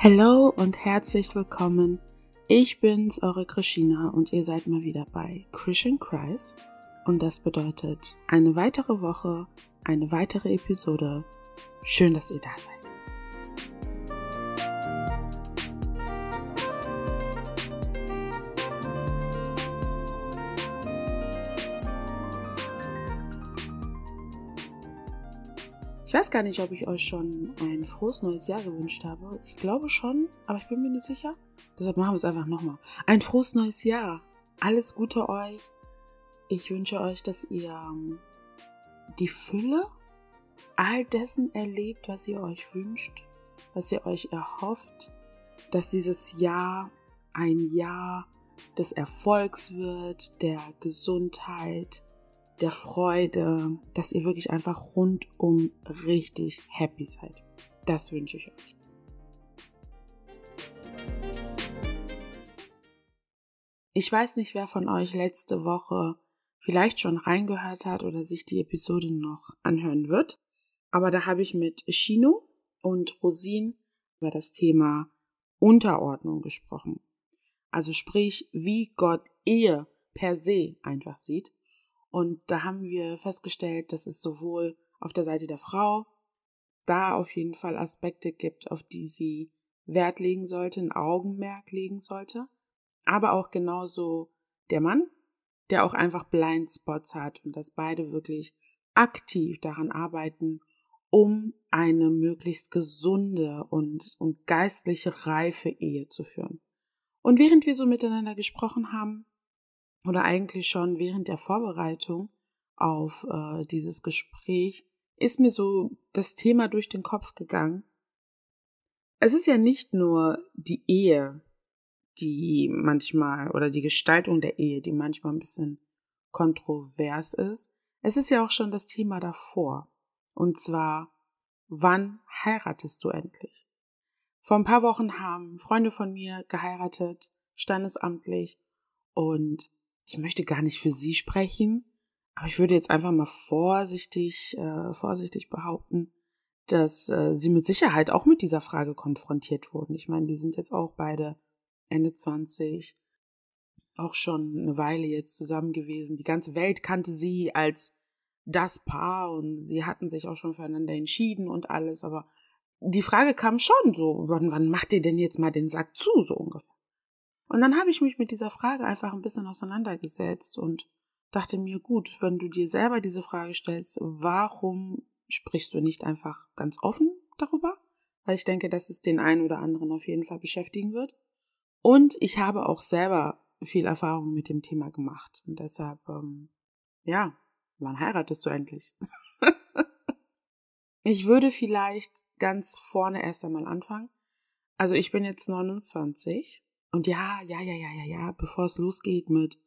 Hello und herzlich willkommen. Ich bin's, eure Krishina und ihr seid mal wieder bei Christian Christ. Und das bedeutet eine weitere Woche, eine weitere Episode. Schön, dass ihr da seid. Ich weiß gar nicht, ob ich euch schon ein frohes neues Jahr gewünscht habe. Ich glaube schon, aber ich bin mir nicht sicher. Deshalb machen wir es einfach nochmal. Ein frohes neues Jahr. Alles Gute euch. Ich wünsche euch, dass ihr ähm, die Fülle all dessen erlebt, was ihr euch wünscht, was ihr euch erhofft, dass dieses Jahr ein Jahr des Erfolgs wird, der Gesundheit, der Freude, dass ihr wirklich einfach rundum richtig happy seid. Das wünsche ich euch. Ich weiß nicht, wer von euch letzte Woche vielleicht schon reingehört hat oder sich die Episode noch anhören wird, aber da habe ich mit Shino und Rosin über das Thema Unterordnung gesprochen. Also sprich, wie Gott Ehe per se einfach sieht und da haben wir festgestellt, dass es sowohl auf der Seite der Frau da auf jeden Fall Aspekte gibt, auf die sie Wert legen sollte, ein Augenmerk legen sollte, aber auch genauso der Mann, der auch einfach Blindspots hat und dass beide wirklich aktiv daran arbeiten, um eine möglichst gesunde und, und geistliche reife Ehe zu führen. Und während wir so miteinander gesprochen haben, oder eigentlich schon während der Vorbereitung auf äh, dieses Gespräch ist mir so das Thema durch den Kopf gegangen. Es ist ja nicht nur die Ehe, die manchmal oder die Gestaltung der Ehe, die manchmal ein bisschen kontrovers ist. Es ist ja auch schon das Thema davor. Und zwar, wann heiratest du endlich? Vor ein paar Wochen haben Freunde von mir geheiratet, standesamtlich, und ich möchte gar nicht für sie sprechen, aber ich würde jetzt einfach mal vorsichtig, äh, vorsichtig behaupten, dass äh, sie mit Sicherheit auch mit dieser Frage konfrontiert wurden. Ich meine, die sind jetzt auch beide Ende 20, auch schon eine Weile jetzt zusammen gewesen. Die ganze Welt kannte sie als das Paar und sie hatten sich auch schon füreinander entschieden und alles, aber die Frage kam schon so, wann, wann macht ihr denn jetzt mal den Sack zu, so ungefähr. Und dann habe ich mich mit dieser Frage einfach ein bisschen auseinandergesetzt und dachte mir, gut, wenn du dir selber diese Frage stellst, warum sprichst du nicht einfach ganz offen darüber? Weil ich denke, dass es den einen oder anderen auf jeden Fall beschäftigen wird. Und ich habe auch selber viel Erfahrung mit dem Thema gemacht. Und deshalb, ähm, ja, wann heiratest du endlich? ich würde vielleicht ganz vorne erst einmal anfangen. Also ich bin jetzt 29 und ja, ja, ja, ja, ja, ja, bevor es losgeht mit,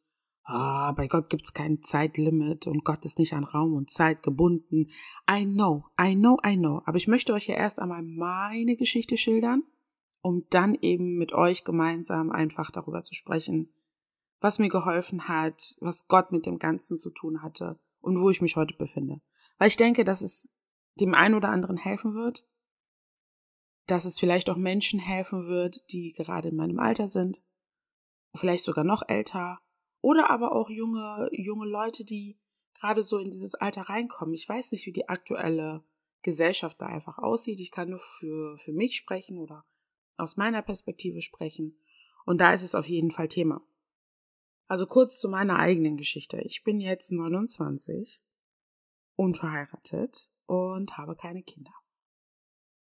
ah, bei Gott gibt's kein Zeitlimit und Gott ist nicht an Raum und Zeit gebunden. I know, I know, I know. Aber ich möchte euch ja erst einmal meine Geschichte schildern, um dann eben mit euch gemeinsam einfach darüber zu sprechen, was mir geholfen hat, was Gott mit dem Ganzen zu tun hatte und wo ich mich heute befinde. Weil ich denke, dass es dem einen oder anderen helfen wird, dass es vielleicht auch Menschen helfen wird, die gerade in meinem Alter sind, vielleicht sogar noch älter, oder aber auch junge, junge Leute, die gerade so in dieses Alter reinkommen. Ich weiß nicht, wie die aktuelle Gesellschaft da einfach aussieht. Ich kann nur für, für mich sprechen oder aus meiner Perspektive sprechen. Und da ist es auf jeden Fall Thema. Also kurz zu meiner eigenen Geschichte. Ich bin jetzt 29, unverheiratet und habe keine Kinder.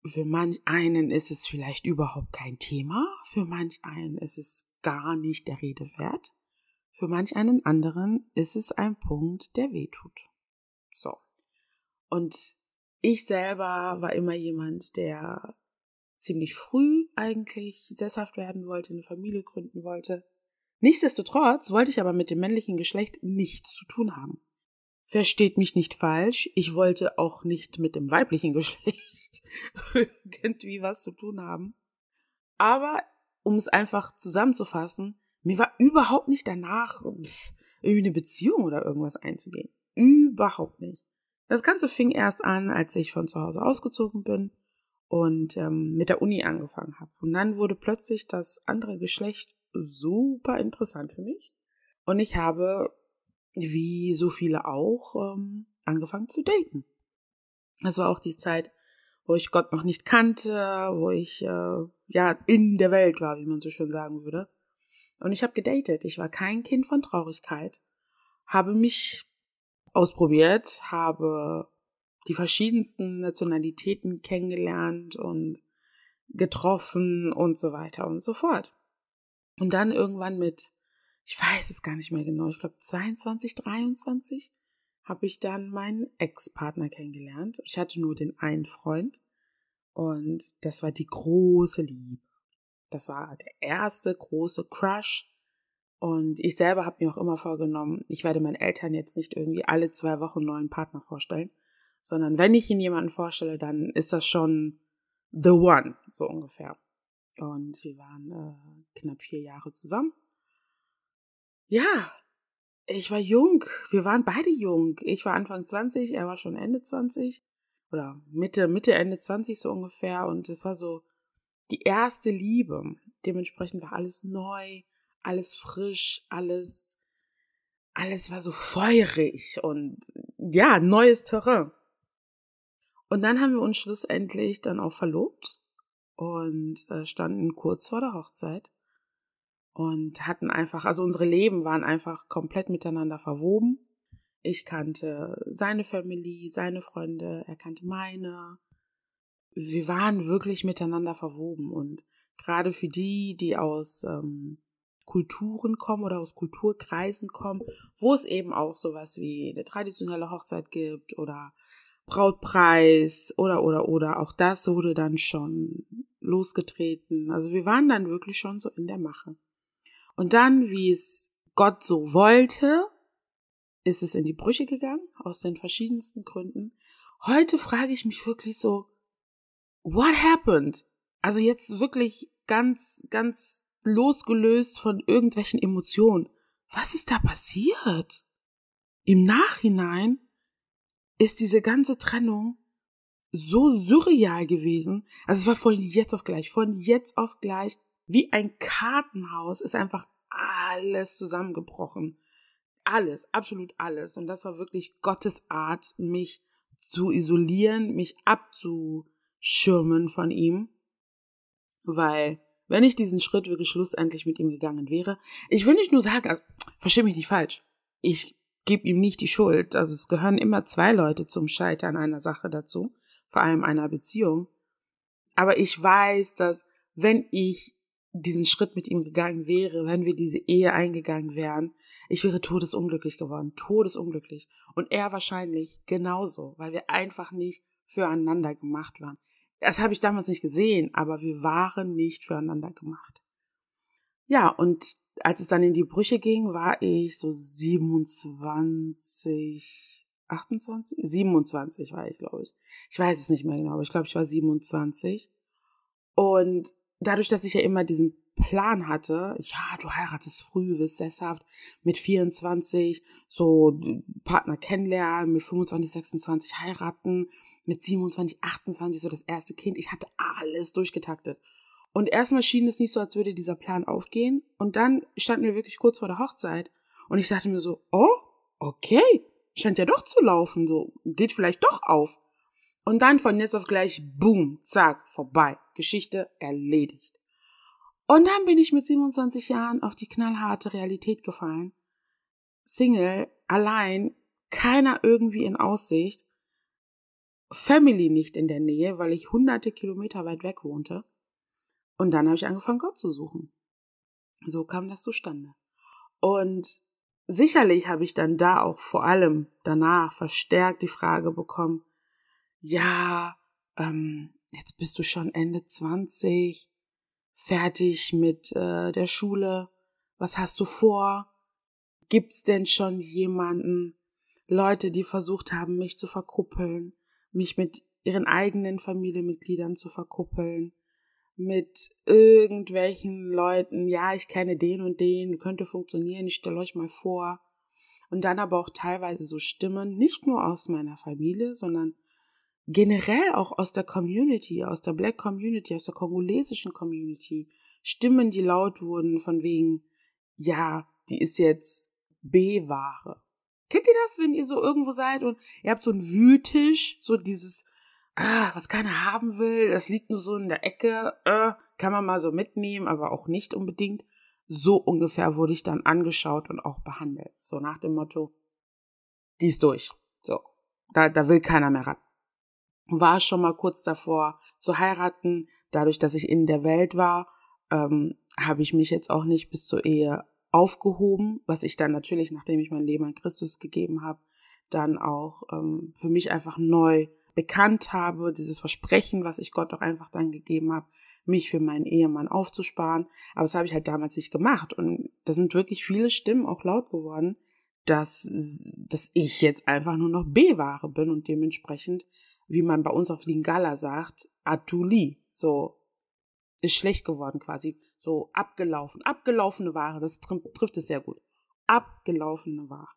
Für manch einen ist es vielleicht überhaupt kein Thema, für manch einen ist es gar nicht der Rede wert, für manch einen anderen ist es ein Punkt, der weh tut. So. Und ich selber war immer jemand, der ziemlich früh eigentlich sesshaft werden wollte, eine Familie gründen wollte. Nichtsdestotrotz wollte ich aber mit dem männlichen Geschlecht nichts zu tun haben. Versteht mich nicht falsch, ich wollte auch nicht mit dem weiblichen Geschlecht irgendwie was zu tun haben. Aber um es einfach zusammenzufassen, mir war überhaupt nicht danach, irgendwie eine Beziehung oder irgendwas einzugehen. Überhaupt nicht. Das Ganze fing erst an, als ich von zu Hause ausgezogen bin und ähm, mit der Uni angefangen habe. Und dann wurde plötzlich das andere Geschlecht super interessant für mich. Und ich habe, wie so viele auch, ähm, angefangen zu daten. Das war auch die Zeit, wo ich Gott noch nicht kannte, wo ich äh, ja in der Welt war, wie man so schön sagen würde. Und ich habe gedatet. Ich war kein Kind von Traurigkeit, habe mich ausprobiert, habe die verschiedensten Nationalitäten kennengelernt und getroffen und so weiter und so fort. Und dann irgendwann mit, ich weiß es gar nicht mehr genau, ich glaube 22, 23, habe ich dann meinen Ex-Partner kennengelernt. Ich hatte nur den einen Freund und das war die große Liebe. Das war der erste große Crush. Und ich selber habe mir auch immer vorgenommen, ich werde meinen Eltern jetzt nicht irgendwie alle zwei Wochen einen neuen Partner vorstellen, sondern wenn ich ihnen jemanden vorstelle, dann ist das schon the one, so ungefähr. Und wir waren äh, knapp vier Jahre zusammen. Ja, ich war jung. Wir waren beide jung. Ich war Anfang 20, er war schon Ende 20 oder Mitte, Mitte, Ende 20 so ungefähr. Und es war so die erste Liebe. Dementsprechend war alles neu, alles frisch, alles, alles war so feurig und ja, neues Terrain. Und dann haben wir uns schlussendlich dann auch verlobt und äh, standen kurz vor der Hochzeit und hatten einfach, also unsere Leben waren einfach komplett miteinander verwoben. Ich kannte seine Family, seine Freunde, er kannte meine. Wir waren wirklich miteinander verwoben und gerade für die, die aus ähm, Kulturen kommen oder aus Kulturkreisen kommen, wo es eben auch sowas wie eine traditionelle Hochzeit gibt oder Brautpreis oder oder oder auch das wurde dann schon losgetreten. Also wir waren dann wirklich schon so in der Mache. Und dann, wie es Gott so wollte, ist es in die Brüche gegangen, aus den verschiedensten Gründen. Heute frage ich mich wirklich so, what happened? Also jetzt wirklich ganz, ganz losgelöst von irgendwelchen Emotionen. Was ist da passiert? Im Nachhinein ist diese ganze Trennung so surreal gewesen. Also es war von jetzt auf gleich, von jetzt auf gleich, wie ein Kartenhaus ist einfach alles zusammengebrochen. Alles, absolut alles. Und das war wirklich Gottes Art, mich zu isolieren, mich abzuschirmen von ihm. Weil, wenn ich diesen Schritt wirklich schlussendlich mit ihm gegangen wäre, ich will nicht nur sagen, also, verstehe mich nicht falsch. Ich gebe ihm nicht die Schuld. Also es gehören immer zwei Leute zum Scheitern einer Sache dazu, vor allem einer Beziehung. Aber ich weiß, dass wenn ich diesen Schritt mit ihm gegangen wäre, wenn wir diese Ehe eingegangen wären, ich wäre todesunglücklich geworden, todesunglücklich. Und er wahrscheinlich genauso, weil wir einfach nicht füreinander gemacht waren. Das habe ich damals nicht gesehen, aber wir waren nicht füreinander gemacht. Ja, und als es dann in die Brüche ging, war ich so 27, 28, 27 war ich, glaube ich. Ich weiß es nicht mehr genau, aber ich glaube, ich war 27. Und dadurch, dass ich ja immer diesen Plan hatte, ja, du heiratest früh, wirst sesshaft, mit 24 so Partner kennenlernen, mit 25, 26 heiraten, mit 27, 28 so das erste Kind. Ich hatte alles durchgetaktet. Und erstmal schien es nicht so, als würde dieser Plan aufgehen. Und dann standen wir wirklich kurz vor der Hochzeit. Und ich dachte mir so, oh, okay, scheint ja doch zu laufen, so, geht vielleicht doch auf. Und dann von jetzt auf gleich, boom, zack, vorbei. Geschichte erledigt. Und dann bin ich mit 27 Jahren auf die knallharte Realität gefallen. Single, allein, keiner irgendwie in Aussicht, Family nicht in der Nähe, weil ich hunderte Kilometer weit weg wohnte. Und dann habe ich angefangen, Gott zu suchen. So kam das zustande. Und sicherlich habe ich dann da auch vor allem danach verstärkt die Frage bekommen, ja, ähm, jetzt bist du schon Ende 20, fertig mit äh, der Schule, was hast du vor? Gibt's denn schon jemanden, Leute, die versucht haben, mich zu verkuppeln, mich mit ihren eigenen Familienmitgliedern zu verkuppeln, mit irgendwelchen Leuten, ja, ich kenne den und den, könnte funktionieren, ich stelle euch mal vor. Und dann aber auch teilweise so Stimmen, nicht nur aus meiner Familie, sondern generell auch aus der Community, aus der Black Community, aus der kongolesischen Community, Stimmen, die laut wurden von wegen, ja, die ist jetzt B-Ware. Kennt ihr das, wenn ihr so irgendwo seid und ihr habt so einen Wühltisch, so dieses, ah, was keiner haben will, das liegt nur so in der Ecke, äh, kann man mal so mitnehmen, aber auch nicht unbedingt. So ungefähr wurde ich dann angeschaut und auch behandelt. So nach dem Motto, die ist durch. So, da, da will keiner mehr ran. War schon mal kurz davor zu heiraten. Dadurch, dass ich in der Welt war, ähm, habe ich mich jetzt auch nicht bis zur Ehe aufgehoben, was ich dann natürlich, nachdem ich mein Leben an Christus gegeben habe, dann auch ähm, für mich einfach neu bekannt habe, dieses Versprechen, was ich Gott auch einfach dann gegeben habe, mich für meinen Ehemann aufzusparen. Aber das habe ich halt damals nicht gemacht. Und da sind wirklich viele Stimmen auch laut geworden, dass, dass ich jetzt einfach nur noch B-Ware bin und dementsprechend, wie man bei uns auf Lingala sagt, Atuli. So, ist schlecht geworden quasi. So abgelaufen. Abgelaufene Ware, das trifft es sehr gut. Abgelaufene Ware.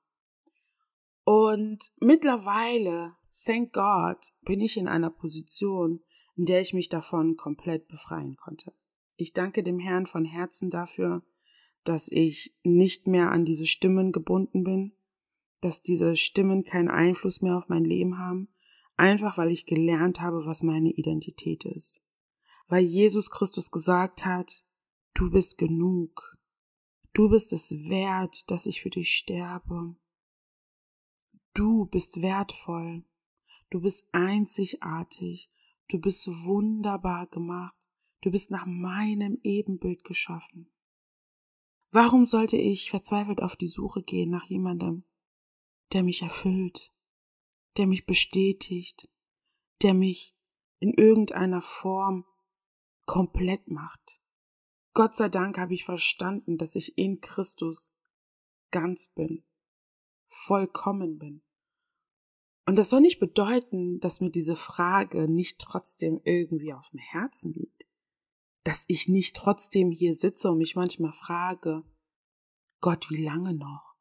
Und mittlerweile, thank God, bin ich in einer Position, in der ich mich davon komplett befreien konnte. Ich danke dem Herrn von Herzen dafür, dass ich nicht mehr an diese Stimmen gebunden bin, dass diese Stimmen keinen Einfluss mehr auf mein Leben haben, einfach weil ich gelernt habe, was meine Identität ist. Weil Jesus Christus gesagt hat, du bist genug, du bist es wert, dass ich für dich sterbe. Du bist wertvoll, du bist einzigartig, du bist wunderbar gemacht, du bist nach meinem Ebenbild geschaffen. Warum sollte ich verzweifelt auf die Suche gehen nach jemandem, der mich erfüllt, der mich bestätigt, der mich in irgendeiner Form komplett macht. Gott sei Dank habe ich verstanden, dass ich in Christus ganz bin, vollkommen bin. Und das soll nicht bedeuten, dass mir diese Frage nicht trotzdem irgendwie auf dem Herzen liegt. Dass ich nicht trotzdem hier sitze und mich manchmal frage, Gott, wie lange noch?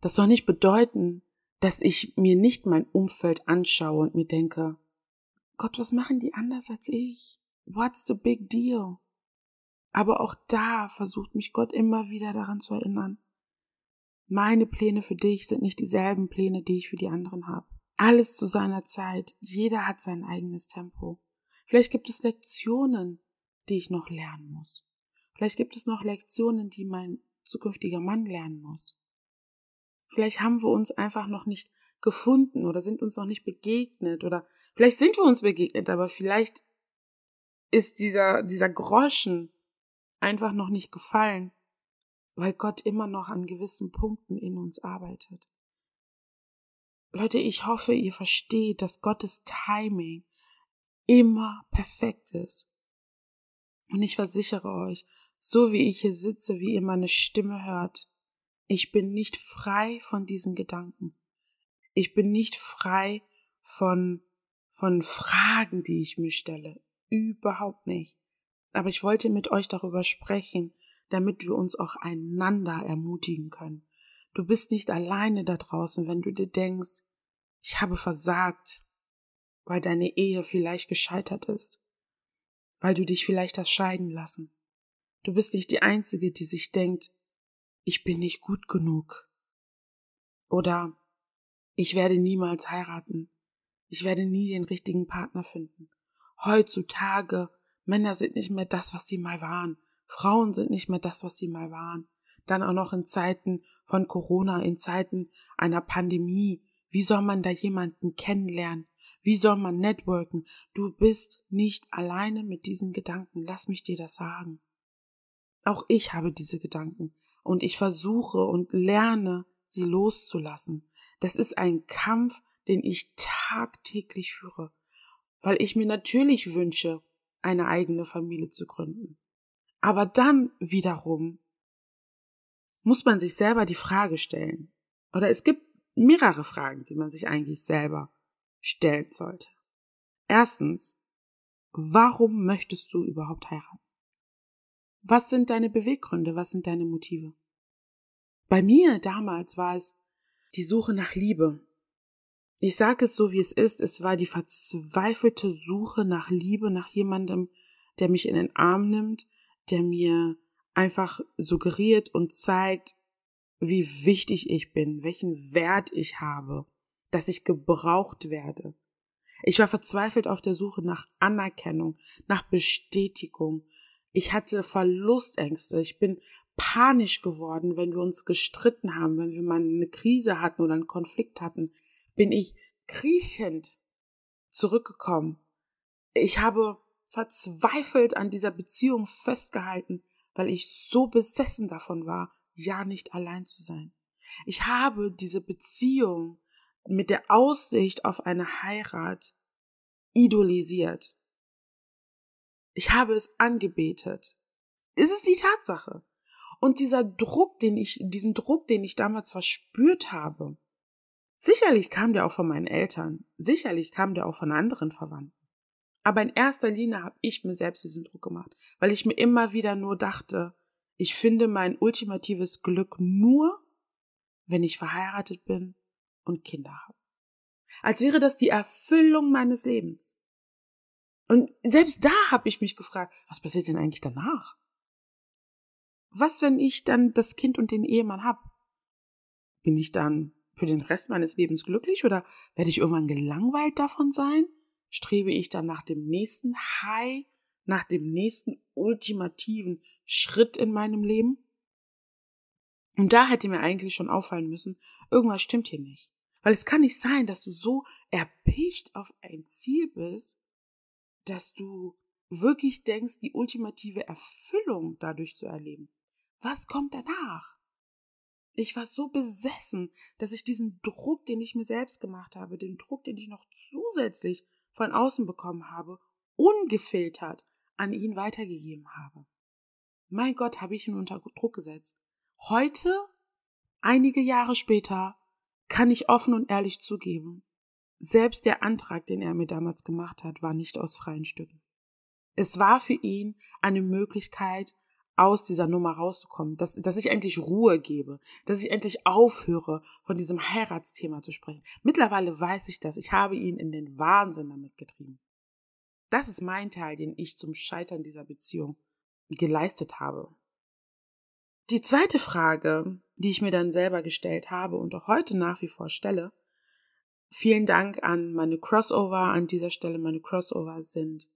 Das soll nicht bedeuten, dass ich mir nicht mein Umfeld anschaue und mir denke, Gott, was machen die anders als ich? What's the big deal? Aber auch da versucht mich Gott immer wieder daran zu erinnern. Meine Pläne für dich sind nicht dieselben Pläne, die ich für die anderen habe. Alles zu seiner Zeit. Jeder hat sein eigenes Tempo. Vielleicht gibt es Lektionen, die ich noch lernen muss. Vielleicht gibt es noch Lektionen, die mein zukünftiger Mann lernen muss. Vielleicht haben wir uns einfach noch nicht gefunden oder sind uns noch nicht begegnet oder vielleicht sind wir uns begegnet, aber vielleicht ist dieser, dieser Groschen einfach noch nicht gefallen, weil Gott immer noch an gewissen Punkten in uns arbeitet. Leute, ich hoffe, ihr versteht, dass Gottes Timing immer perfekt ist. Und ich versichere euch, so wie ich hier sitze, wie ihr meine Stimme hört, ich bin nicht frei von diesen Gedanken. Ich bin nicht frei von, von Fragen, die ich mir stelle überhaupt nicht. Aber ich wollte mit euch darüber sprechen, damit wir uns auch einander ermutigen können. Du bist nicht alleine da draußen, wenn du dir denkst, ich habe versagt, weil deine Ehe vielleicht gescheitert ist, weil du dich vielleicht hast scheiden lassen. Du bist nicht die Einzige, die sich denkt, ich bin nicht gut genug. Oder ich werde niemals heiraten. Ich werde nie den richtigen Partner finden heutzutage Männer sind nicht mehr das, was sie mal waren. Frauen sind nicht mehr das, was sie mal waren. Dann auch noch in Zeiten von Corona, in Zeiten einer Pandemie. Wie soll man da jemanden kennenlernen? Wie soll man networken? Du bist nicht alleine mit diesen Gedanken. Lass mich dir das sagen. Auch ich habe diese Gedanken. Und ich versuche und lerne, sie loszulassen. Das ist ein Kampf, den ich tagtäglich führe weil ich mir natürlich wünsche, eine eigene Familie zu gründen. Aber dann wiederum muss man sich selber die Frage stellen. Oder es gibt mehrere Fragen, die man sich eigentlich selber stellen sollte. Erstens, warum möchtest du überhaupt heiraten? Was sind deine Beweggründe? Was sind deine Motive? Bei mir damals war es die Suche nach Liebe. Ich sage es so, wie es ist. Es war die verzweifelte Suche nach Liebe, nach jemandem, der mich in den Arm nimmt, der mir einfach suggeriert und zeigt, wie wichtig ich bin, welchen Wert ich habe, dass ich gebraucht werde. Ich war verzweifelt auf der Suche nach Anerkennung, nach Bestätigung. Ich hatte Verlustängste. Ich bin panisch geworden, wenn wir uns gestritten haben, wenn wir mal eine Krise hatten oder einen Konflikt hatten, bin ich kriechend zurückgekommen. Ich habe verzweifelt an dieser Beziehung festgehalten, weil ich so besessen davon war, ja nicht allein zu sein. Ich habe diese Beziehung mit der Aussicht auf eine Heirat idolisiert. Ich habe es angebetet. Es ist die Tatsache. Und dieser Druck, den ich, diesen Druck, den ich damals verspürt habe, sicherlich kam der auch von meinen Eltern, sicherlich kam der auch von anderen Verwandten. Aber in erster Linie habe ich mir selbst diesen Druck gemacht, weil ich mir immer wieder nur dachte, ich finde mein ultimatives Glück nur, wenn ich verheiratet bin und Kinder habe. Als wäre das die Erfüllung meines Lebens. Und selbst da habe ich mich gefragt, was passiert denn eigentlich danach? Was, wenn ich dann das Kind und den Ehemann hab? Bin ich dann für den Rest meines Lebens glücklich oder werde ich irgendwann gelangweilt davon sein? Strebe ich dann nach dem nächsten High, nach dem nächsten ultimativen Schritt in meinem Leben? Und da hätte mir eigentlich schon auffallen müssen, irgendwas stimmt hier nicht. Weil es kann nicht sein, dass du so erpicht auf ein Ziel bist, dass du wirklich denkst, die ultimative Erfüllung dadurch zu erleben. Was kommt danach? Ich war so besessen, dass ich diesen Druck, den ich mir selbst gemacht habe, den Druck, den ich noch zusätzlich von außen bekommen habe, ungefiltert an ihn weitergegeben habe. Mein Gott, habe ich ihn unter Druck gesetzt. Heute, einige Jahre später, kann ich offen und ehrlich zugeben, selbst der Antrag, den er mir damals gemacht hat, war nicht aus freien Stücken. Es war für ihn eine Möglichkeit, aus dieser Nummer rauszukommen, dass, dass ich endlich Ruhe gebe, dass ich endlich aufhöre, von diesem Heiratsthema zu sprechen. Mittlerweile weiß ich das. Ich habe ihn in den Wahnsinn damit getrieben. Das ist mein Teil, den ich zum Scheitern dieser Beziehung geleistet habe. Die zweite Frage, die ich mir dann selber gestellt habe und auch heute nach wie vor stelle, vielen Dank an meine Crossover an dieser Stelle. Meine Crossover sind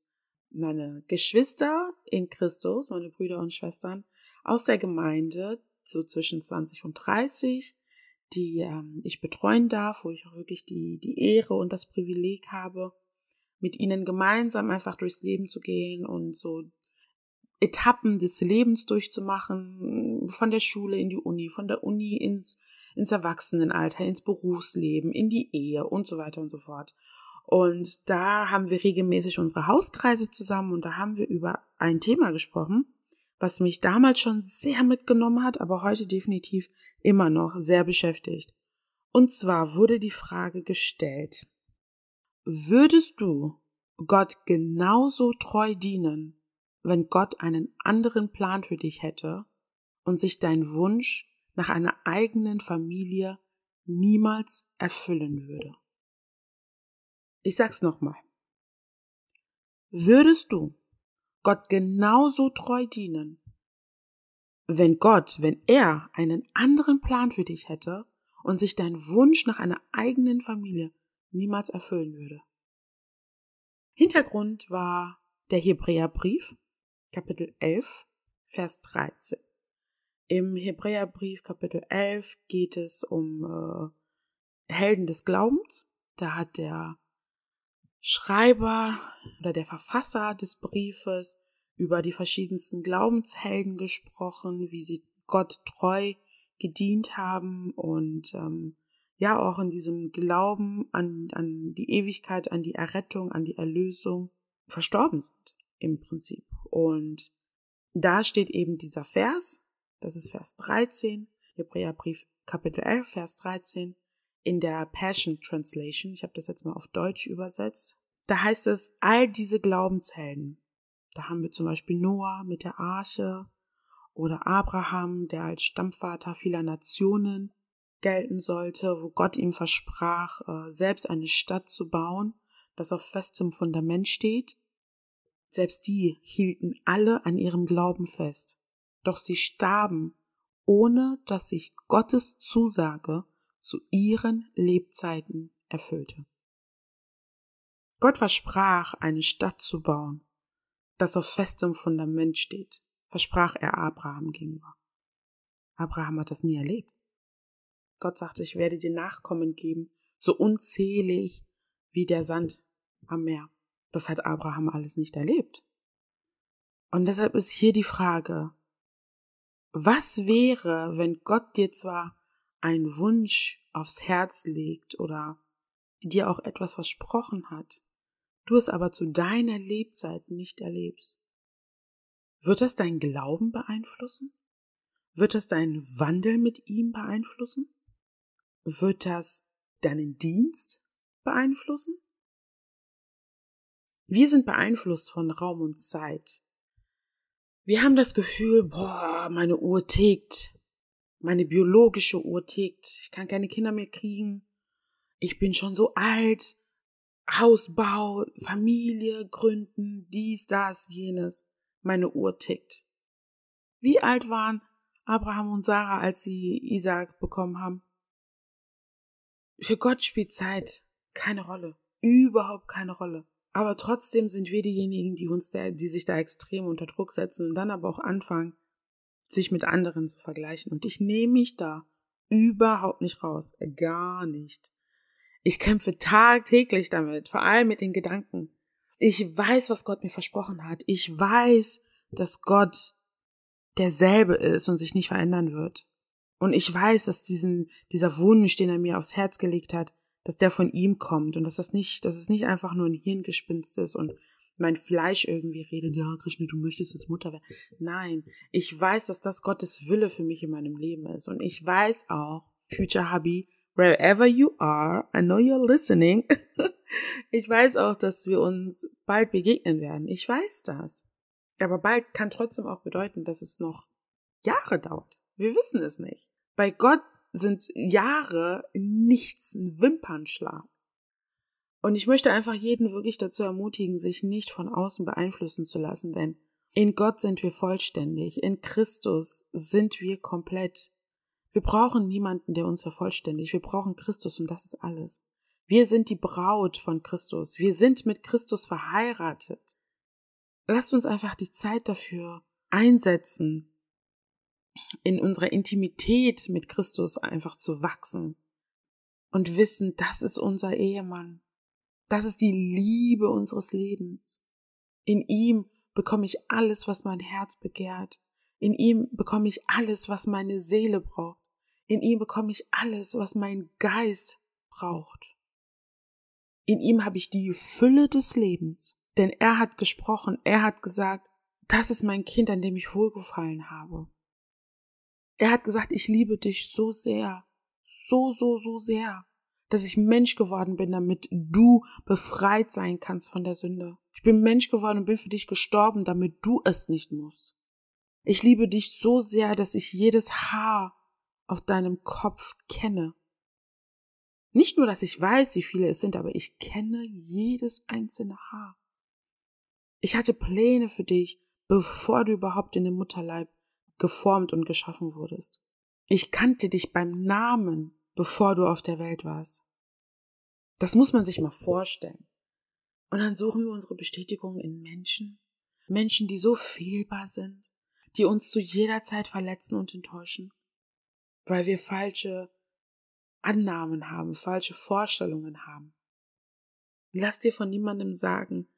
meine Geschwister in Christus, meine Brüder und Schwestern aus der Gemeinde, so zwischen 20 und 30, die ähm, ich betreuen darf, wo ich auch wirklich die, die Ehre und das Privileg habe, mit ihnen gemeinsam einfach durchs Leben zu gehen und so Etappen des Lebens durchzumachen, von der Schule in die Uni, von der Uni ins, ins Erwachsenenalter, ins Berufsleben, in die Ehe und so weiter und so fort. Und da haben wir regelmäßig unsere Hauskreise zusammen und da haben wir über ein Thema gesprochen, was mich damals schon sehr mitgenommen hat, aber heute definitiv immer noch sehr beschäftigt. Und zwar wurde die Frage gestellt, würdest du Gott genauso treu dienen, wenn Gott einen anderen Plan für dich hätte und sich dein Wunsch nach einer eigenen Familie niemals erfüllen würde? Ich sag's nochmal. Würdest du Gott genauso treu dienen, wenn Gott, wenn er einen anderen Plan für dich hätte und sich dein Wunsch nach einer eigenen Familie niemals erfüllen würde? Hintergrund war der Hebräerbrief, Kapitel 11, Vers 13. Im Hebräerbrief Kapitel 11 geht es um äh, Helden des Glaubens. Da hat der Schreiber oder der Verfasser des Briefes über die verschiedensten Glaubenshelden gesprochen, wie sie Gott treu gedient haben und ähm, ja auch in diesem Glauben an, an die Ewigkeit, an die Errettung, an die Erlösung verstorben sind im Prinzip. Und da steht eben dieser Vers, das ist Vers 13, Hebräerbrief Kapitel 11, Vers 13 in der Passion Translation, ich habe das jetzt mal auf Deutsch übersetzt, da heißt es, all diese Glaubenshelden, da haben wir zum Beispiel Noah mit der Arche oder Abraham, der als Stammvater vieler Nationen gelten sollte, wo Gott ihm versprach, äh, selbst eine Stadt zu bauen, das auf festem Fundament steht. Selbst die hielten alle an ihrem Glauben fest. Doch sie starben, ohne dass sich Gottes Zusage zu ihren Lebzeiten erfüllte. Gott versprach, eine Stadt zu bauen, das auf festem Fundament steht, versprach er Abraham gegenüber. Abraham hat das nie erlebt. Gott sagte, ich werde dir Nachkommen geben, so unzählig wie der Sand am Meer. Das hat Abraham alles nicht erlebt. Und deshalb ist hier die Frage, was wäre, wenn Gott dir zwar einen Wunsch aufs Herz legt oder dir auch etwas versprochen hat, du es aber zu deiner Lebzeit nicht erlebst? Wird das deinen Glauben beeinflussen? Wird das deinen Wandel mit ihm beeinflussen? Wird das deinen Dienst beeinflussen? Wir sind beeinflusst von Raum und Zeit. Wir haben das Gefühl, boah, meine Uhr tickt. Meine biologische Uhr tickt. Ich kann keine Kinder mehr kriegen. Ich bin schon so alt. Hausbau, Familie gründen, dies, das, jenes. Meine Uhr tickt. Wie alt waren Abraham und Sarah, als sie Isaac bekommen haben? Für Gott spielt Zeit keine Rolle. Überhaupt keine Rolle. Aber trotzdem sind wir diejenigen, die uns da, die sich da extrem unter Druck setzen und dann aber auch anfangen, sich mit anderen zu vergleichen. Und ich nehme mich da überhaupt nicht raus. Gar nicht. Ich kämpfe tagtäglich damit, vor allem mit den Gedanken. Ich weiß, was Gott mir versprochen hat. Ich weiß, dass Gott derselbe ist und sich nicht verändern wird. Und ich weiß, dass diesen, dieser Wunsch, den er mir aufs Herz gelegt hat, dass der von ihm kommt und dass das nicht, dass es nicht einfach nur ein Hirngespinst ist und mein Fleisch irgendwie redet, ja, Krishna, du möchtest jetzt Mutter werden. Nein, ich weiß, dass das Gottes Wille für mich in meinem Leben ist. Und ich weiß auch, Future Hubby, wherever you are, I know you're listening. ich weiß auch, dass wir uns bald begegnen werden. Ich weiß das. Aber bald kann trotzdem auch bedeuten, dass es noch Jahre dauert. Wir wissen es nicht. Bei Gott sind Jahre nichts, ein Wimpernschlag. Und ich möchte einfach jeden wirklich dazu ermutigen, sich nicht von außen beeinflussen zu lassen, denn in Gott sind wir vollständig, in Christus sind wir komplett. Wir brauchen niemanden, der uns vervollständigt. Wir brauchen Christus und das ist alles. Wir sind die Braut von Christus. Wir sind mit Christus verheiratet. Lasst uns einfach die Zeit dafür einsetzen, in unserer Intimität mit Christus einfach zu wachsen und wissen, das ist unser Ehemann. Das ist die Liebe unseres Lebens. In ihm bekomme ich alles, was mein Herz begehrt. In ihm bekomme ich alles, was meine Seele braucht. In ihm bekomme ich alles, was mein Geist braucht. In ihm habe ich die Fülle des Lebens, denn er hat gesprochen, er hat gesagt, das ist mein Kind, an dem ich wohlgefallen habe. Er hat gesagt, ich liebe dich so sehr, so, so, so sehr, dass ich Mensch geworden bin, damit du befreit sein kannst von der Sünde. Ich bin Mensch geworden und bin für dich gestorben, damit du es nicht musst. Ich liebe dich so sehr, dass ich jedes Haar auf deinem Kopf kenne. Nicht nur, dass ich weiß, wie viele es sind, aber ich kenne jedes einzelne Haar. Ich hatte Pläne für dich, bevor du überhaupt in dem Mutterleib geformt und geschaffen wurdest. Ich kannte dich beim Namen, bevor du auf der Welt warst. Das muss man sich mal vorstellen. Und dann suchen wir unsere Bestätigung in Menschen, Menschen, die so fehlbar sind, die uns zu jeder Zeit verletzen und enttäuschen, weil wir falsche Annahmen haben, falsche Vorstellungen haben. Lass dir von niemandem sagen,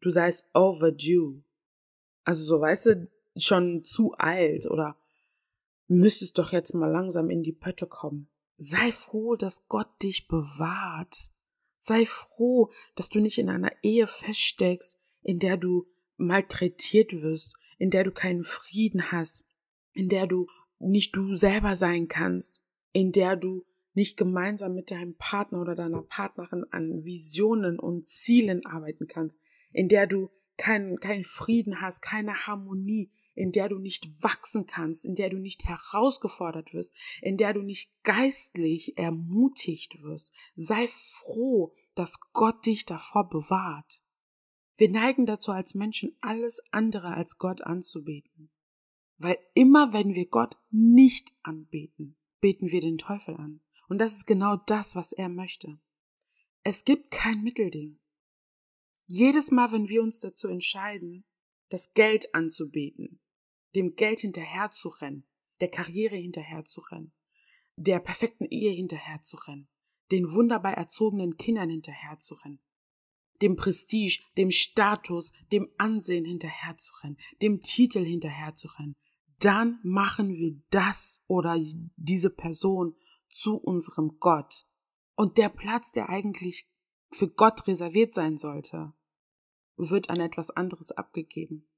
du seist overdue. Also so, weißt du, schon zu alt oder müsstest doch jetzt mal langsam in die Pötte kommen. Sei froh, dass Gott dich bewahrt. Sei froh, dass du nicht in einer Ehe feststeckst, in der du malträtiert wirst, in der du keinen Frieden hast, in der du nicht du selber sein kannst, in der du nicht gemeinsam mit deinem Partner oder deiner Partnerin an Visionen und Zielen arbeiten kannst, in der du keinen keinen Frieden hast, keine Harmonie, in der du nicht wachsen kannst, in der du nicht herausgefordert wirst, in der du nicht geistlich ermutigt wirst. Sei froh, dass Gott dich davor bewahrt. Wir neigen dazu als Menschen alles andere als Gott anzubeten. Weil immer wenn wir Gott nicht anbeten, beten wir den Teufel an. Und das ist genau das, was er möchte. Es gibt kein Mittelding. Jedes Mal, wenn wir uns dazu entscheiden, das Geld anzubeten, dem Geld hinterherzurennen, der Karriere hinterherzurennen, der perfekten Ehe hinterherzurennen, den wunderbar erzogenen Kindern hinterherzurennen, dem Prestige, dem Status, dem Ansehen hinterherzurennen, dem Titel hinterherzurennen, dann machen wir das oder diese Person zu unserem Gott. Und der Platz, der eigentlich für Gott reserviert sein sollte, wird an etwas anderes abgegeben.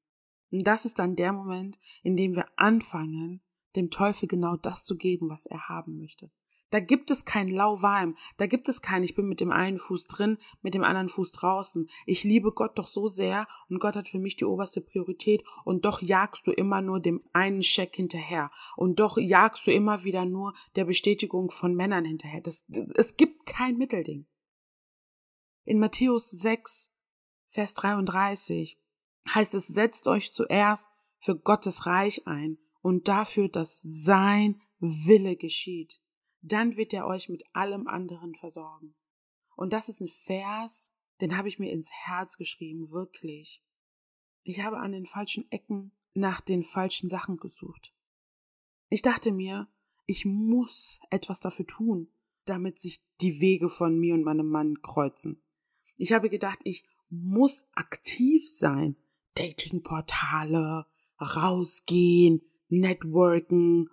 Und das ist dann der Moment, in dem wir anfangen, dem Teufel genau das zu geben, was er haben möchte. Da gibt es kein Lauwarm, da gibt es kein, ich bin mit dem einen Fuß drin, mit dem anderen Fuß draußen. Ich liebe Gott doch so sehr und Gott hat für mich die oberste Priorität und doch jagst du immer nur dem einen Scheck hinterher und doch jagst du immer wieder nur der Bestätigung von Männern hinterher. Das, das, es gibt kein Mittelding. In Matthäus 6, Vers 33 heißt es, setzt euch zuerst für Gottes Reich ein und dafür, dass sein Wille geschieht dann wird er euch mit allem anderen versorgen. Und das ist ein Vers, den habe ich mir ins Herz geschrieben, wirklich. Ich habe an den falschen Ecken nach den falschen Sachen gesucht. Ich dachte mir, ich muss etwas dafür tun, damit sich die Wege von mir und meinem Mann kreuzen. Ich habe gedacht, ich muss aktiv sein. Datingportale, rausgehen, networken,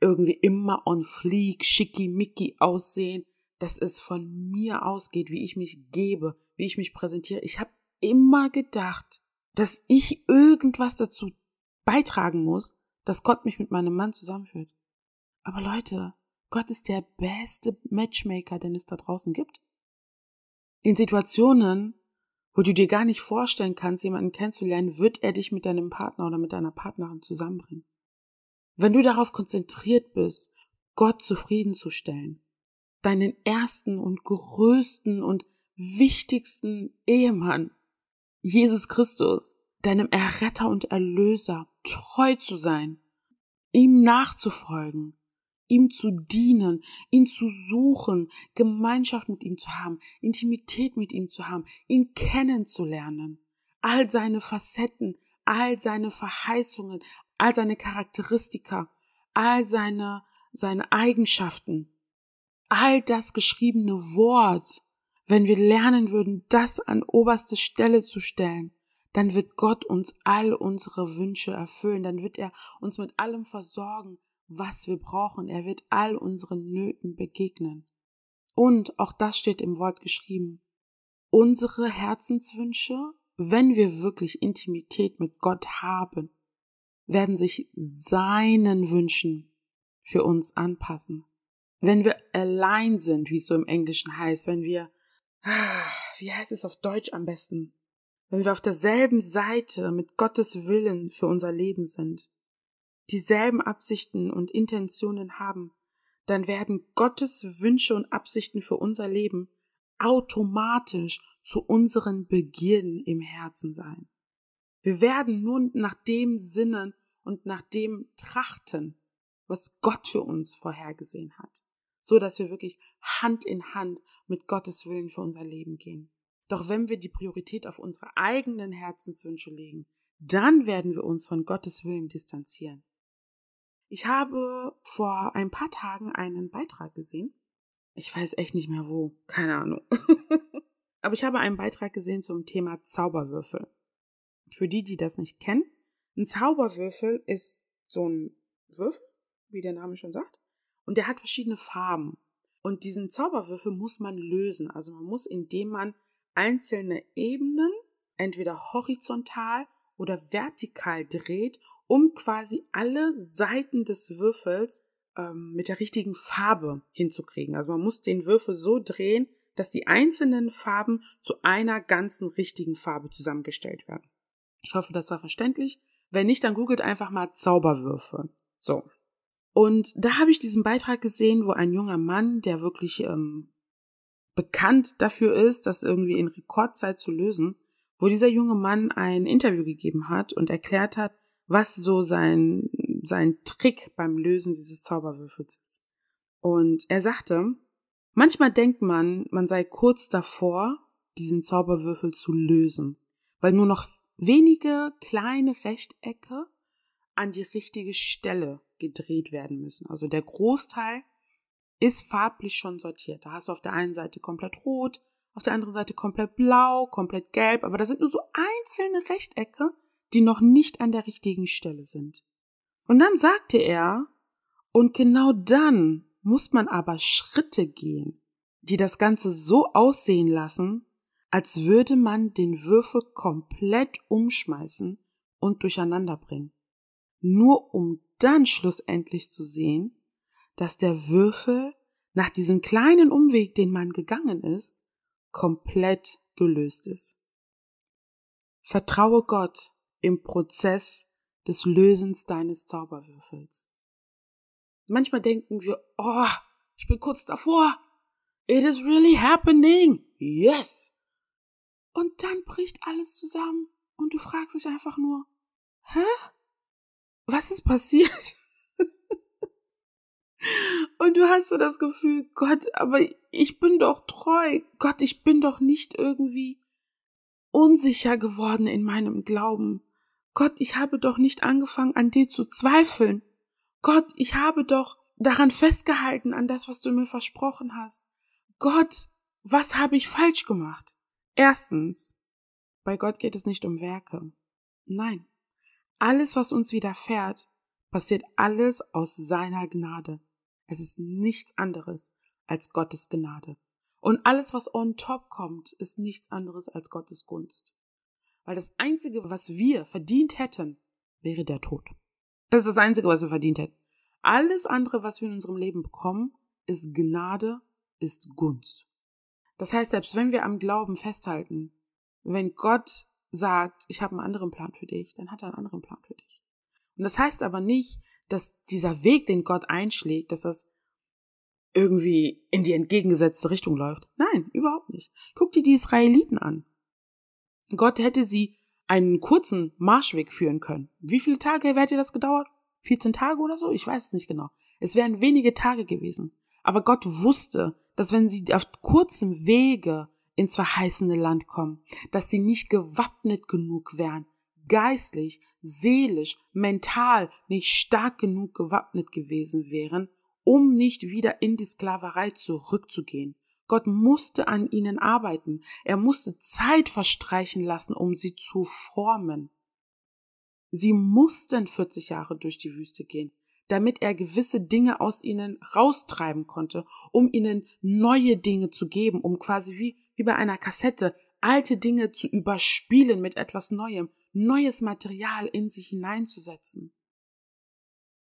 irgendwie immer on fleek, schickimicki aussehen, dass es von mir ausgeht, wie ich mich gebe, wie ich mich präsentiere. Ich habe immer gedacht, dass ich irgendwas dazu beitragen muss, dass Gott mich mit meinem Mann zusammenführt. Aber Leute, Gott ist der beste Matchmaker, den es da draußen gibt. In Situationen, wo du dir gar nicht vorstellen kannst, jemanden kennenzulernen, wird er dich mit deinem Partner oder mit deiner Partnerin zusammenbringen. Wenn du darauf konzentriert bist, Gott zufriedenzustellen, deinen ersten und größten und wichtigsten Ehemann, Jesus Christus, deinem Erretter und Erlöser, treu zu sein, ihm nachzufolgen, ihm zu dienen, ihn zu suchen, Gemeinschaft mit ihm zu haben, Intimität mit ihm zu haben, ihn kennenzulernen, all seine Facetten, all seine Verheißungen, all seine Charakteristika, all seine, seine Eigenschaften, all das geschriebene Wort, wenn wir lernen würden, das an oberste Stelle zu stellen, dann wird Gott uns all unsere Wünsche erfüllen, dann wird er uns mit allem versorgen, was wir brauchen, er wird all unseren Nöten begegnen. Und auch das steht im Wort geschrieben. Unsere Herzenswünsche, wenn wir wirklich Intimität mit Gott haben, werden sich seinen Wünschen für uns anpassen. Wenn wir allein sind, wie es so im Englischen heißt, wenn wir, wie heißt es auf Deutsch am besten? Wenn wir auf derselben Seite mit Gottes Willen für unser Leben sind, dieselben Absichten und Intentionen haben, dann werden Gottes Wünsche und Absichten für unser Leben automatisch zu unseren Begierden im Herzen sein. Wir werden nun nach dem sinnen und nach dem trachten, was Gott für uns vorhergesehen hat, so dass wir wirklich Hand in Hand mit Gottes Willen für unser Leben gehen. Doch wenn wir die Priorität auf unsere eigenen Herzenswünsche legen, dann werden wir uns von Gottes Willen distanzieren. Ich habe vor ein paar Tagen einen Beitrag gesehen. Ich weiß echt nicht mehr wo, keine Ahnung. Aber ich habe einen Beitrag gesehen zum Thema Zauberwürfel. Für die, die das nicht kennen, ein Zauberwürfel ist so ein Würfel, wie der Name schon sagt, und der hat verschiedene Farben. Und diesen Zauberwürfel muss man lösen. Also man muss, indem man einzelne Ebenen entweder horizontal oder vertikal dreht, um quasi alle Seiten des Würfels ähm, mit der richtigen Farbe hinzukriegen. Also man muss den Würfel so drehen, dass die einzelnen Farben zu einer ganzen richtigen Farbe zusammengestellt werden. Ich hoffe, das war verständlich. Wenn nicht, dann googelt einfach mal Zauberwürfe. So. Und da habe ich diesen Beitrag gesehen, wo ein junger Mann, der wirklich ähm, bekannt dafür ist, das irgendwie in Rekordzeit zu lösen, wo dieser junge Mann ein Interview gegeben hat und erklärt hat, was so sein, sein Trick beim Lösen dieses Zauberwürfels ist. Und er sagte, manchmal denkt man, man sei kurz davor, diesen Zauberwürfel zu lösen, weil nur noch wenige kleine Rechtecke an die richtige Stelle gedreht werden müssen. Also der Großteil ist farblich schon sortiert. Da hast du auf der einen Seite komplett rot, auf der anderen Seite komplett blau, komplett gelb, aber da sind nur so einzelne Rechtecke, die noch nicht an der richtigen Stelle sind. Und dann sagte er, und genau dann muss man aber Schritte gehen, die das Ganze so aussehen lassen, als würde man den Würfel komplett umschmeißen und durcheinander bringen. Nur um dann schlussendlich zu sehen, dass der Würfel nach diesem kleinen Umweg, den man gegangen ist, komplett gelöst ist. Vertraue Gott im Prozess des Lösens deines Zauberwürfels. Manchmal denken wir, oh, ich bin kurz davor. It is really happening. Yes. Und dann bricht alles zusammen und du fragst dich einfach nur, hä? Was ist passiert? und du hast so das Gefühl, Gott, aber ich bin doch treu. Gott, ich bin doch nicht irgendwie unsicher geworden in meinem Glauben. Gott, ich habe doch nicht angefangen an dir zu zweifeln. Gott, ich habe doch daran festgehalten, an das, was du mir versprochen hast. Gott, was habe ich falsch gemacht? Erstens, bei Gott geht es nicht um Werke. Nein. Alles, was uns widerfährt, passiert alles aus seiner Gnade. Es ist nichts anderes als Gottes Gnade. Und alles, was on top kommt, ist nichts anderes als Gottes Gunst. Weil das Einzige, was wir verdient hätten, wäre der Tod. Das ist das Einzige, was wir verdient hätten. Alles andere, was wir in unserem Leben bekommen, ist Gnade, ist Gunst. Das heißt, selbst wenn wir am Glauben festhalten, wenn Gott sagt, ich habe einen anderen Plan für dich, dann hat er einen anderen Plan für dich. Und das heißt aber nicht, dass dieser Weg, den Gott einschlägt, dass das irgendwie in die entgegengesetzte Richtung läuft. Nein, überhaupt nicht. Guck dir die Israeliten an. Gott hätte sie einen kurzen Marschweg führen können. Wie viele Tage hätte das gedauert? 14 Tage oder so? Ich weiß es nicht genau. Es wären wenige Tage gewesen. Aber Gott wusste, dass wenn sie auf kurzem Wege ins verheißene Land kommen, dass sie nicht gewappnet genug wären, geistlich, seelisch, mental nicht stark genug gewappnet gewesen wären, um nicht wieder in die Sklaverei zurückzugehen. Gott musste an ihnen arbeiten. Er musste Zeit verstreichen lassen, um sie zu formen. Sie mussten 40 Jahre durch die Wüste gehen, damit er gewisse Dinge aus ihnen raustreiben konnte, um ihnen neue Dinge zu geben, um quasi wie, wie bei einer Kassette alte Dinge zu überspielen mit etwas Neuem, neues Material in sich hineinzusetzen.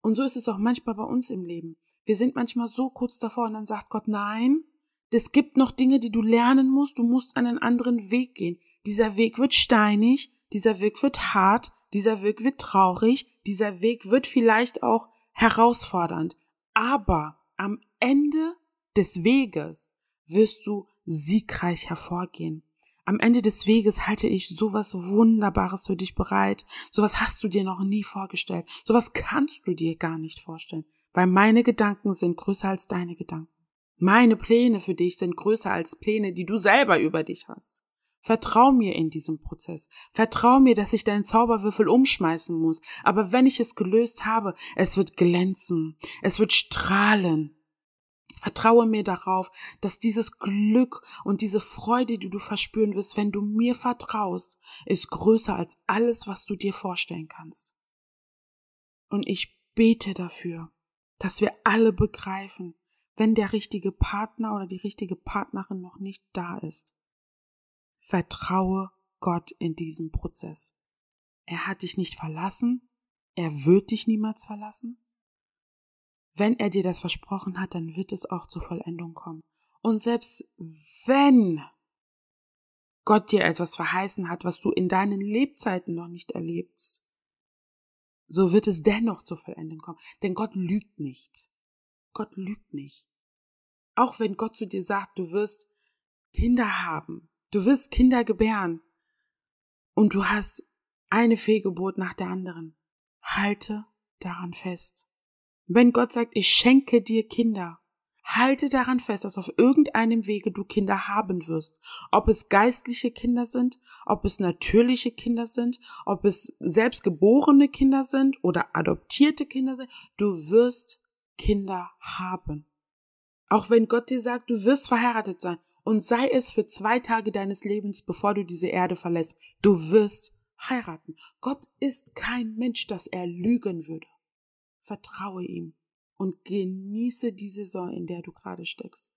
Und so ist es auch manchmal bei uns im Leben. Wir sind manchmal so kurz davor und dann sagt Gott, nein, es gibt noch Dinge, die du lernen musst, du musst einen anderen Weg gehen. Dieser Weg wird steinig, dieser Weg wird hart, dieser Weg wird traurig, dieser Weg wird vielleicht auch herausfordernd, aber am Ende des Weges wirst du siegreich hervorgehen. Am Ende des Weges halte ich sowas Wunderbares für dich bereit. Sowas hast du dir noch nie vorgestellt. Sowas kannst du dir gar nicht vorstellen weil meine Gedanken sind größer als deine Gedanken. Meine Pläne für dich sind größer als Pläne, die du selber über dich hast. Vertrau mir in diesem Prozess. Vertrau mir, dass ich deinen Zauberwürfel umschmeißen muss. Aber wenn ich es gelöst habe, es wird glänzen. Es wird strahlen. Vertraue mir darauf, dass dieses Glück und diese Freude, die du verspüren wirst, wenn du mir vertraust, ist größer als alles, was du dir vorstellen kannst. Und ich bete dafür, dass wir alle begreifen, wenn der richtige Partner oder die richtige Partnerin noch nicht da ist. Vertraue Gott in diesem Prozess. Er hat dich nicht verlassen, er wird dich niemals verlassen. Wenn er dir das versprochen hat, dann wird es auch zur Vollendung kommen. Und selbst wenn Gott dir etwas verheißen hat, was du in deinen Lebzeiten noch nicht erlebst, so wird es dennoch zur Vollendung kommen. Denn Gott lügt nicht. Gott lügt nicht. Auch wenn Gott zu dir sagt, du wirst Kinder haben, du wirst Kinder gebären und du hast eine Fehlgeburt nach der anderen. Halte daran fest. Wenn Gott sagt, ich schenke dir Kinder, halte daran fest, dass auf irgendeinem Wege du Kinder haben wirst. Ob es geistliche Kinder sind, ob es natürliche Kinder sind, ob es selbstgeborene Kinder sind oder adoptierte Kinder sind, du wirst Kinder haben. Auch wenn Gott dir sagt, du wirst verheiratet sein und sei es für zwei Tage deines Lebens, bevor du diese Erde verlässt, du wirst heiraten. Gott ist kein Mensch, dass er lügen würde. Vertraue ihm und genieße die Saison, in der du gerade steckst.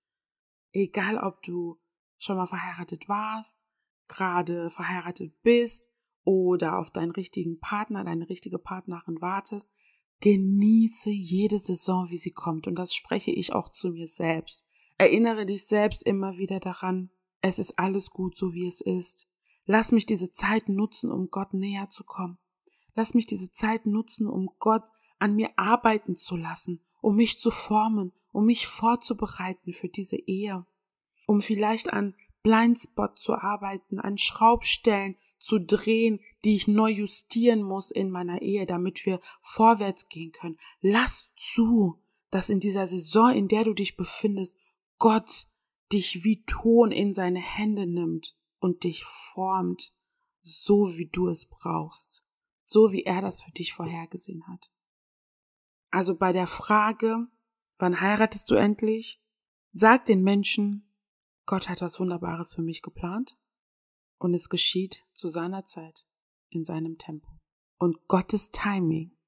Egal, ob du schon mal verheiratet warst, gerade verheiratet bist oder auf deinen richtigen Partner, deine richtige Partnerin wartest, genieße jede Saison, wie sie kommt. Und das spreche ich auch zu mir selbst. Erinnere dich selbst immer wieder daran, es ist alles gut, so wie es ist. Lass mich diese Zeit nutzen, um Gott näher zu kommen. Lass mich diese Zeit nutzen, um Gott an mir arbeiten zu lassen, um mich zu formen, um mich vorzubereiten für diese Ehe, um vielleicht an Blindspot zu arbeiten, an Schraubstellen zu drehen, die ich neu justieren muss in meiner Ehe, damit wir vorwärts gehen können. Lass zu, dass in dieser Saison, in der du dich befindest, Gott dich wie Ton in seine Hände nimmt und dich formt, so wie du es brauchst, so wie er das für dich vorhergesehen hat. Also bei der Frage, wann heiratest du endlich, sag den Menschen, Gott hat was Wunderbares für mich geplant und es geschieht zu seiner Zeit, in seinem Tempo. Und Gottes Timing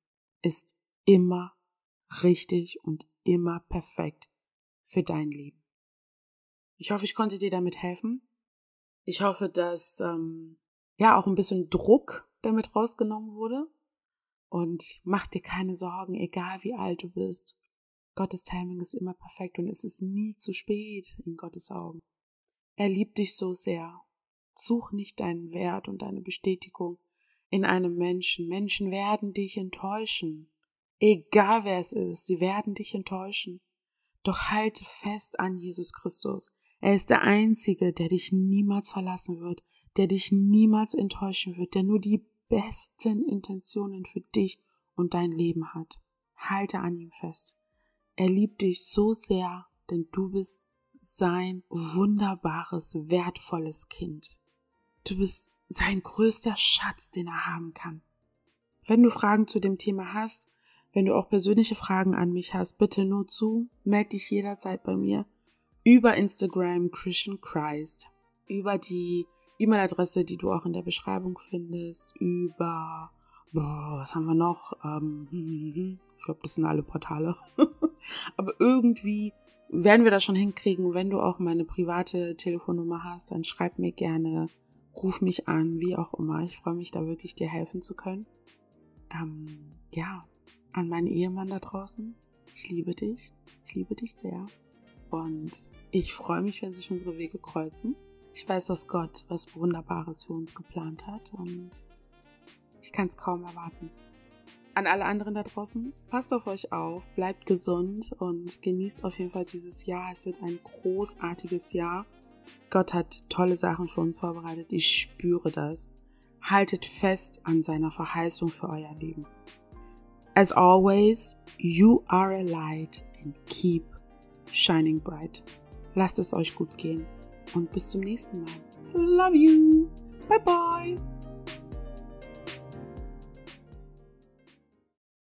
ist immer richtig und immer perfekt für dein Leben. Ich hoffe, ich konnte dir damit helfen. Ich hoffe, dass ähm, ja auch ein bisschen Druck damit rausgenommen wurde. Und mach dir keine Sorgen, egal wie alt du bist. Gottes Timing ist immer perfekt und es ist nie zu spät in Gottes Augen. Er liebt dich so sehr. Such nicht deinen Wert und deine Bestätigung in einem Menschen. Menschen werden dich enttäuschen. Egal wer es ist, sie werden dich enttäuschen. Doch halte fest an Jesus Christus. Er ist der Einzige, der dich niemals verlassen wird, der dich niemals enttäuschen wird, der nur die besten Intentionen für dich und dein Leben hat. Halte an ihm fest. Er liebt dich so sehr, denn du bist sein wunderbares, wertvolles Kind. Du bist sein größter Schatz, den er haben kann. Wenn du Fragen zu dem Thema hast, wenn du auch persönliche Fragen an mich hast, bitte nur zu, melde dich jederzeit bei mir über Instagram Christian Christ, über die E-Mail-Adresse, die du auch in der Beschreibung findest, über, boah, was haben wir noch? Ähm, hm, hm, hm, ich glaube, das sind alle Portale. Aber irgendwie werden wir das schon hinkriegen. Wenn du auch meine private Telefonnummer hast, dann schreib mir gerne, ruf mich an, wie auch immer. Ich freue mich da wirklich, dir helfen zu können. Ähm, ja, an meinen Ehemann da draußen. Ich liebe dich. Ich liebe dich sehr. Und ich freue mich, wenn sich unsere Wege kreuzen. Ich weiß, dass Gott was Wunderbares für uns geplant hat und ich kann es kaum erwarten. An alle anderen da draußen, passt auf euch auf, bleibt gesund und genießt auf jeden Fall dieses Jahr. Es wird ein großartiges Jahr. Gott hat tolle Sachen für uns vorbereitet. Ich spüre das. Haltet fest an seiner Verheißung für euer Leben. As always, you are a light and keep shining bright. Lasst es euch gut gehen und bis zum nächsten Mal. Love you. Bye bye.